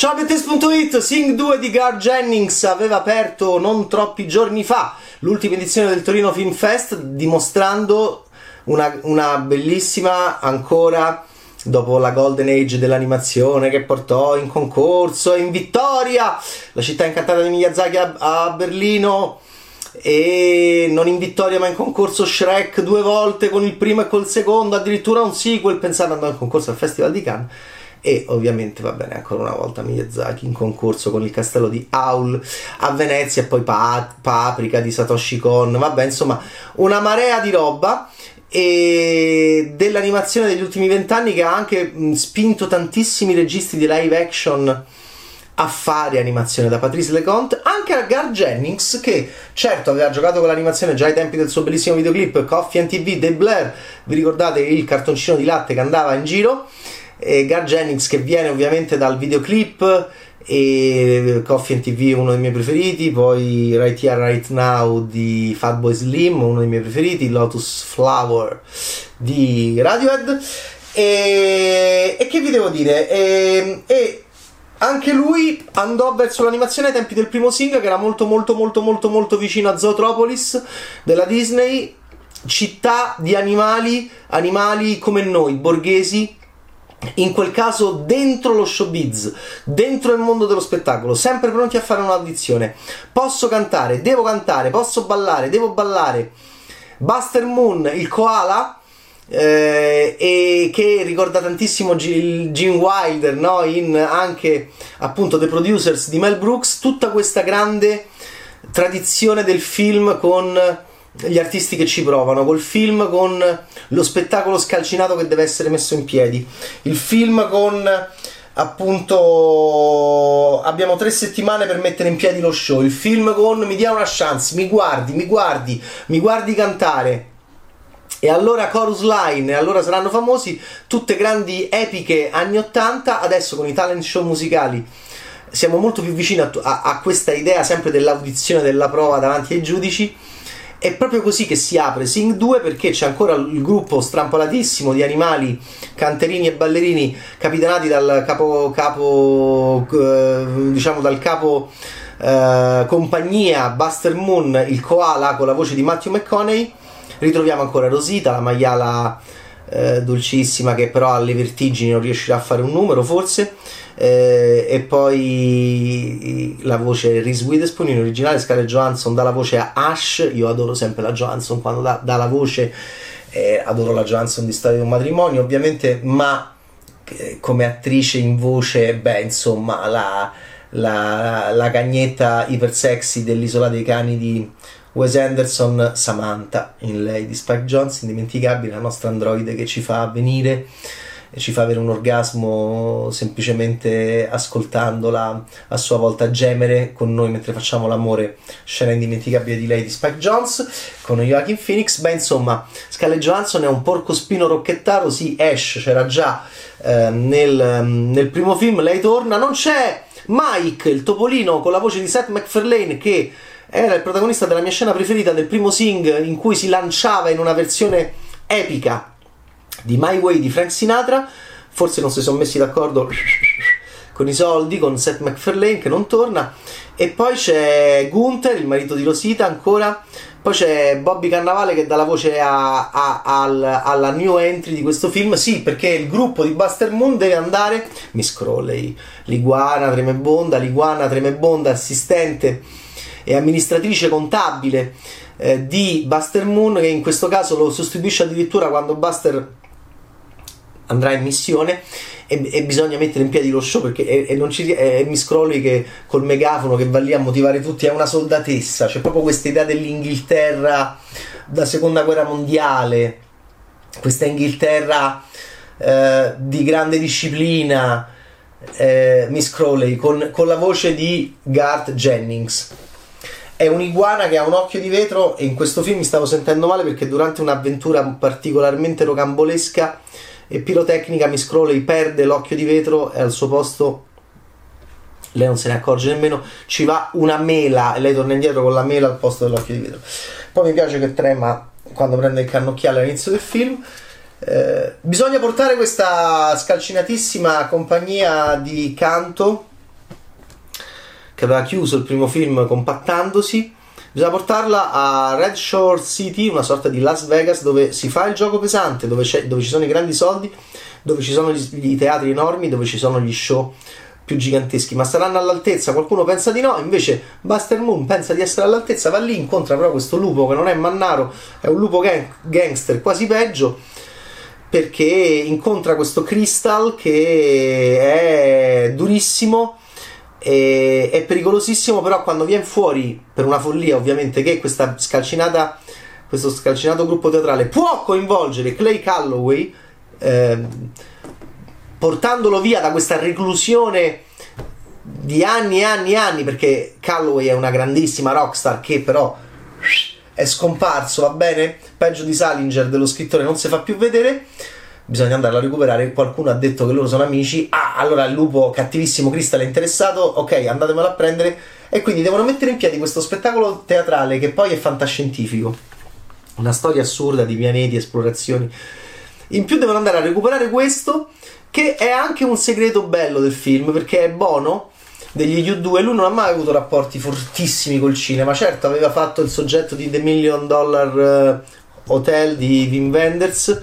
Ciao Bettes.it, Sing 2 di Gar Jennings aveva aperto non troppi giorni fa l'ultima edizione del Torino Film Fest dimostrando una, una bellissima ancora dopo la golden age dell'animazione che portò in concorso in vittoria la città incantata di Miyazaki a, a Berlino e non in vittoria ma in concorso Shrek due volte con il primo e col secondo addirittura un sequel pensando andò in concorso al Festival di Cannes e ovviamente va bene ancora una volta Miyazaki in concorso con il castello di Aul a Venezia poi pa- Paprika di Satoshi Kon. Vabbè insomma una marea di roba e dell'animazione degli ultimi vent'anni che ha anche spinto tantissimi registi di live action a fare animazione da Patrice Leconte, anche a Gar Jennings che certo aveva giocato con l'animazione già ai tempi del suo bellissimo videoclip Coffee and TV The Blair, vi ricordate il cartoncino di latte che andava in giro e Gar Jennings che viene ovviamente dal videoclip e Coffee and TV uno dei miei preferiti poi Right Here Right Now di Fatboy Slim uno dei miei preferiti Lotus Flower di Radiohead. E, e che vi devo dire? E, e anche lui andò verso l'animazione ai tempi del primo Sing che era molto molto molto molto molto vicino a Zootropolis della Disney. Città di animali animali come noi borghesi in quel caso dentro lo showbiz, dentro il mondo dello spettacolo, sempre pronti a fare un'audizione. Posso cantare, devo cantare, posso ballare, devo ballare. Buster Moon, il koala, eh, e che ricorda tantissimo Gene Wilder, no? in anche appunto The Producers di Mel Brooks, tutta questa grande tradizione del film con gli artisti che ci provano, col film con lo spettacolo scalcinato che deve essere messo in piedi, il film con appunto abbiamo tre settimane per mettere in piedi lo show, il film con mi dia una chance, mi guardi, mi guardi, mi guardi cantare. E allora Chorus Line, e allora saranno famosi tutte grandi epiche anni 80, adesso con i talent show musicali. Siamo molto più vicini a, a, a questa idea sempre dell'audizione della prova davanti ai giudici è proprio così che si apre Sing 2 perché c'è ancora il gruppo strampalatissimo di animali, canterini e ballerini capitanati dal capo, capo eh, diciamo dal capo eh, compagnia Buster Moon, il koala con la voce di Matthew McConaughey. Ritroviamo ancora Rosita, la maiala eh, dolcissima che però alle vertigini non riuscirà a fare un numero forse. Eh, e poi la voce Reese Witherspoon in originale Scarlett Johansson dà la voce a Ash. Io adoro sempre la Johansson quando dà, dà la voce eh, adoro la Johansson di Storia di un matrimonio ovviamente ma eh, come attrice in voce beh insomma la, la, la cagnetta iper sexy dell'isola dei cani di Wes Anderson Samantha in lei di Spike Jones indimenticabile la nostra androide che ci fa venire e ci fa avere un orgasmo semplicemente ascoltandola a sua volta gemere con noi mentre facciamo l'amore scena indimenticabile di lei di Spike Jones con Joaquin Phoenix. Beh insomma Scarlett Johansson è un porco spino rocchettaro sì Ash c'era già eh, nel, nel primo film lei torna non c'è Mike il topolino con la voce di Seth MacFarlane che era il protagonista della mia scena preferita del primo Sing in cui si lanciava in una versione epica di My Way di Frank Sinatra. Forse non si sono messi d'accordo con i soldi, con Seth MacFarlane che non torna. E poi c'è Gunther, il marito di Rosita, ancora. Poi c'è Bobby Cannavale che dà la voce a, a, al, alla new entry di questo film. Sì, perché il gruppo di Buster Moon deve andare. Miss Crowley, l'iguana tremebonda, l'iguana tremebonda, assistente e amministratrice contabile eh, di Buster Moon, che in questo caso lo sostituisce addirittura quando Buster andrà in missione e, e, bisogna mettere in piedi lo show perché e, e non ci, è Miss Crowley che col megafono che va lì a motivare tutti è una soldatessa c'è proprio questa idea dell'Inghilterra da seconda guerra mondiale questa Inghilterra eh, di grande disciplina eh, Miss Crowley con, con la voce di Garth Jennings è un'iguana che ha un occhio di vetro e in questo film mi stavo sentendo male perché durante un'avventura particolarmente rocambolesca e pirotecnica Miss Crowley perde l'occhio di vetro e al suo posto lei non se ne accorge nemmeno ci va una mela e lei torna indietro con la mela al posto dell'occhio di vetro. Poi mi piace che trema quando prende il cannocchiale all'inizio del film. Eh, bisogna portare questa scalcinatissima compagnia di canto che aveva chiuso il primo film compattandosi. Bisogna portarla a Red Shore City, una sorta di Las Vegas dove si fa il gioco pesante, dove, dove ci sono i grandi soldi, dove ci sono i teatri enormi, dove ci sono gli show più giganteschi, ma saranno all'altezza? Qualcuno pensa di no, invece Buster Moon pensa di essere all'altezza, va lì, incontra però questo lupo che non è Mannaro, è un lupo gang- gangster quasi peggio, perché incontra questo Crystal che è durissimo e è pericolosissimo, però quando viene fuori per una follia, ovviamente, che questa scalcinata, questo scalcinato gruppo teatrale può coinvolgere Clay Calloway. Eh, portandolo via da questa reclusione di anni e anni e anni, perché Calloway è una grandissima rockstar che però è scomparso, va bene? Peggio di Salinger, dello scrittore, non si fa più vedere. Bisogna andarlo a recuperare. Qualcuno ha detto che loro sono amici. Ah, allora il lupo cattivissimo Crystal è interessato. Ok, andatemelo a prendere. E quindi devono mettere in piedi questo spettacolo teatrale che poi è fantascientifico. Una storia assurda di pianeti, esplorazioni. In più devono andare a recuperare questo che è anche un segreto bello del film perché è Bono degli U2 lui non ha mai avuto rapporti fortissimi col cinema certo aveva fatto il soggetto di The Million Dollar eh, Hotel di Wim Wenders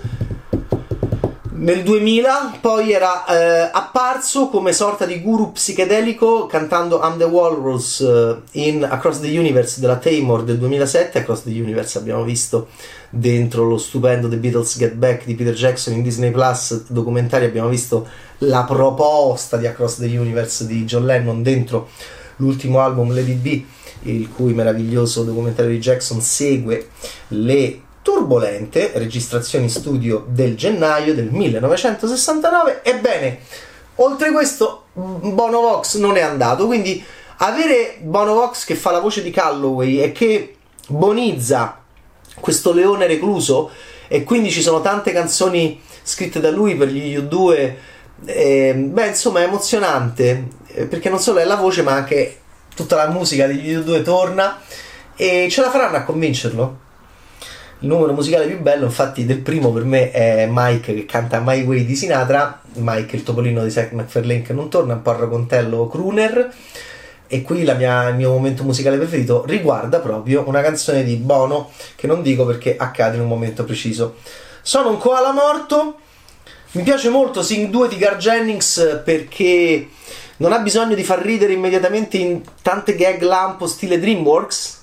nel 2000 poi era eh, apparso come sorta di guru psichedelico cantando I'm the Walrus eh, in Across the Universe della Taymor del 2007 Across the Universe abbiamo visto dentro lo stupendo The Beatles Get Back di Peter Jackson in Disney Plus. Documentario abbiamo visto la proposta di Across the Universe di John Lennon dentro l'ultimo album Lady B il cui meraviglioso documentario di Jackson segue le turbolente registrazioni studio del gennaio del 1969. Ebbene, oltre questo, Bono Vox non è andato, quindi avere Bono Vox che fa la voce di Calloway e che bonizza questo leone recluso e quindi ci sono tante canzoni scritte da lui per gli U2 eh, beh insomma è emozionante eh, perché non solo è la voce ma anche tutta la musica degli U2 torna e ce la faranno a convincerlo il numero musicale più bello, infatti, del primo per me è Mike che canta My Way di Sinatra. Mike, il topolino di Zack McFarlane che non torna, un po' raccontello crooner. E qui mia, il mio momento musicale preferito riguarda proprio una canzone di Bono che non dico perché accade in un momento preciso. Sono un koala morto. Mi piace molto Sing 2 di Gar Jennings perché non ha bisogno di far ridere immediatamente in tante gag lampo stile Dreamworks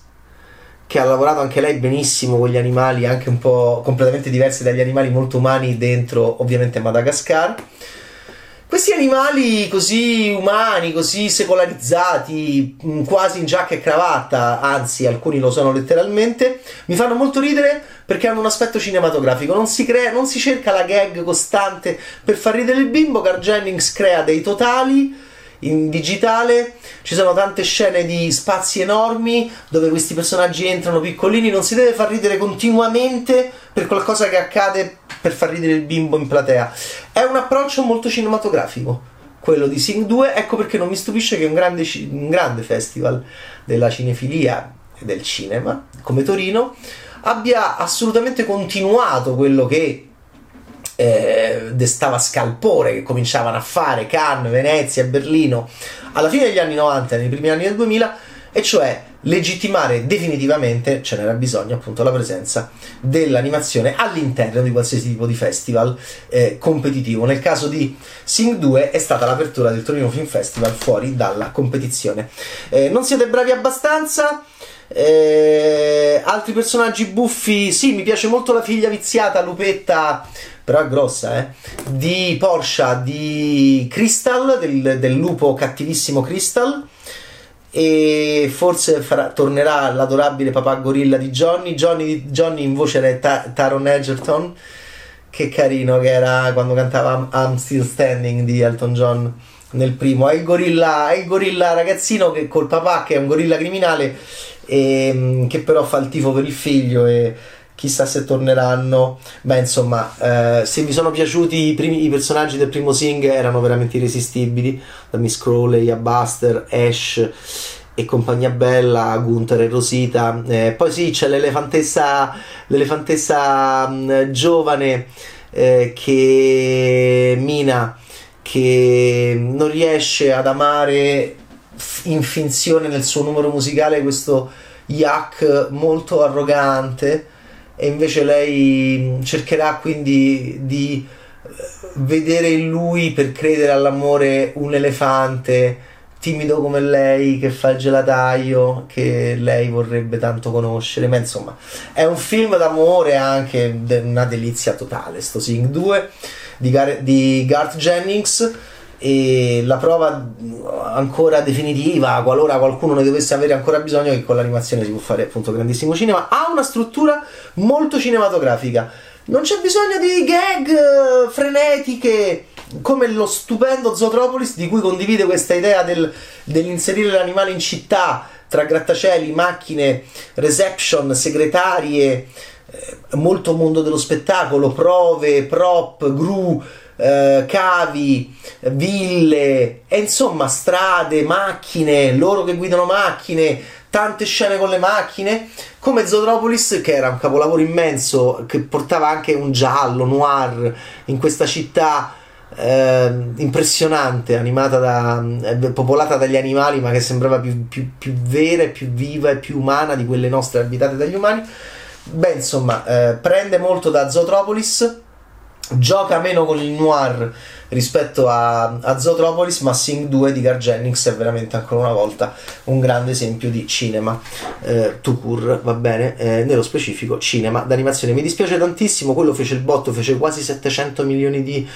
che ha lavorato anche lei benissimo con gli animali, anche un po' completamente diversi dagli animali molto umani dentro ovviamente Madagascar. Questi animali così umani, così secolarizzati, mm, quasi in giacca e cravatta, anzi alcuni lo sono letteralmente, mi fanno molto ridere perché hanno un aspetto cinematografico, non si, crea, non si cerca la gag costante per far ridere il bimbo, Gar Jennings crea dei totali in digitale. Ci sono tante scene di spazi enormi dove questi personaggi entrano piccolini, non si deve far ridere continuamente per qualcosa che accade per far ridere il bimbo in platea. È un approccio molto cinematografico quello di Sing 2, ecco perché non mi stupisce che un grande, un grande festival della cinefilia e del cinema, come Torino, abbia assolutamente continuato quello che eh, destava scalpore che cominciavano a fare Cannes, Venezia Berlino alla fine degli anni 90 e nei primi anni del 2000 e cioè legittimare definitivamente, ce n'era bisogno appunto, la presenza dell'animazione all'interno di qualsiasi tipo di festival eh, competitivo. Nel caso di Sing 2 è stata l'apertura del Torino Film Festival fuori dalla competizione. Eh, non siete bravi abbastanza? Eh, altri personaggi buffi? Sì, mi piace molto la figlia viziata, Lupetta però è grossa, eh, di Porsche di Crystal, del, del lupo cattivissimo Crystal e forse farà, tornerà l'adorabile papà gorilla di Johnny. Johnny, Johnny in voce era Ta- Taron Egerton. Che carino che era quando cantava I'm Still Standing di Elton John nel primo. È il gorilla, è il gorilla ragazzino che col papà che è un gorilla criminale e, ehm, che però fa il tifo per il figlio e chissà se torneranno. Beh, insomma, eh, se vi sono piaciuti i, primi, i, personaggi del primo Sing erano veramente irresistibili, da Miss Crowley a Buster, Ash e compagnia bella, Gunther e Rosita. Eh, poi sì, c'è l'elefantessa, l'elefantessa mh, mm, giovane eh, che Mina che non riesce ad amare in finzione nel suo numero musicale questo yak molto arrogante e invece lei cercherà quindi di eh, vedere in lui per credere all'amore un elefante timido come lei che fa il gelataio che lei vorrebbe tanto conoscere. Ma insomma è un film d'amore anche una delizia totale sto Sing 2 di, Gar- di Garth Jennings e la prova ancora definitiva, qualora qualcuno ne dovesse avere ancora bisogno, che con l'animazione si può fare appunto grandissimo cinema, ha una struttura molto cinematografica. Non c'è bisogno di gag eh, frenetiche come lo stupendo Zootropolis di cui condivide questa idea del, dell'inserire l'animale in città tra grattacieli, macchine, reception, segretarie, eh, molto mondo dello spettacolo, prove, prop, gru, eh, cavi, ville, e insomma strade, macchine, loro che guidano macchine, tante scene con le macchine, come Zootropolis che era un capolavoro immenso che portava anche un giallo noir in questa città eh, impressionante, animata da, eh, popolata dagli animali ma che sembrava più, più, più vera e più viva e più umana di quelle nostre abitate dagli umani. Beh, insomma, eh, prende molto da Zootropolis gioca meno con il noir rispetto a, a Zootropolis, ma Sing 2 di Gar Jennings è veramente ancora una volta un grande esempio di cinema. Eh, to va bene, eh, nello specifico cinema d'animazione. Mi dispiace tantissimo, quello fece il botto, fece quasi 700 milioni di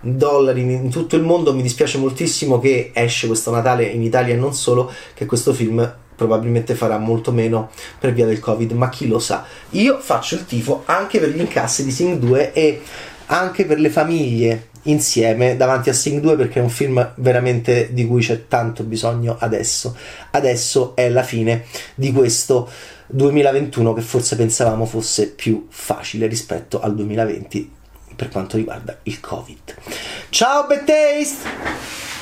dollari in tutto il mondo, mi dispiace moltissimo che esce questo Natale in Italia e non solo, che questo film probabilmente farà molto meno per via del covid ma chi lo sa. Io faccio il tifo anche per gli incassi di Sing 2 e anche per le famiglie insieme davanti a Sing 2 perché è un film veramente di cui c'è tanto bisogno adesso. Adesso è la fine di questo 2021 che forse pensavamo fosse più facile rispetto al 2020 per quanto riguarda il Covid. Ciao Bad!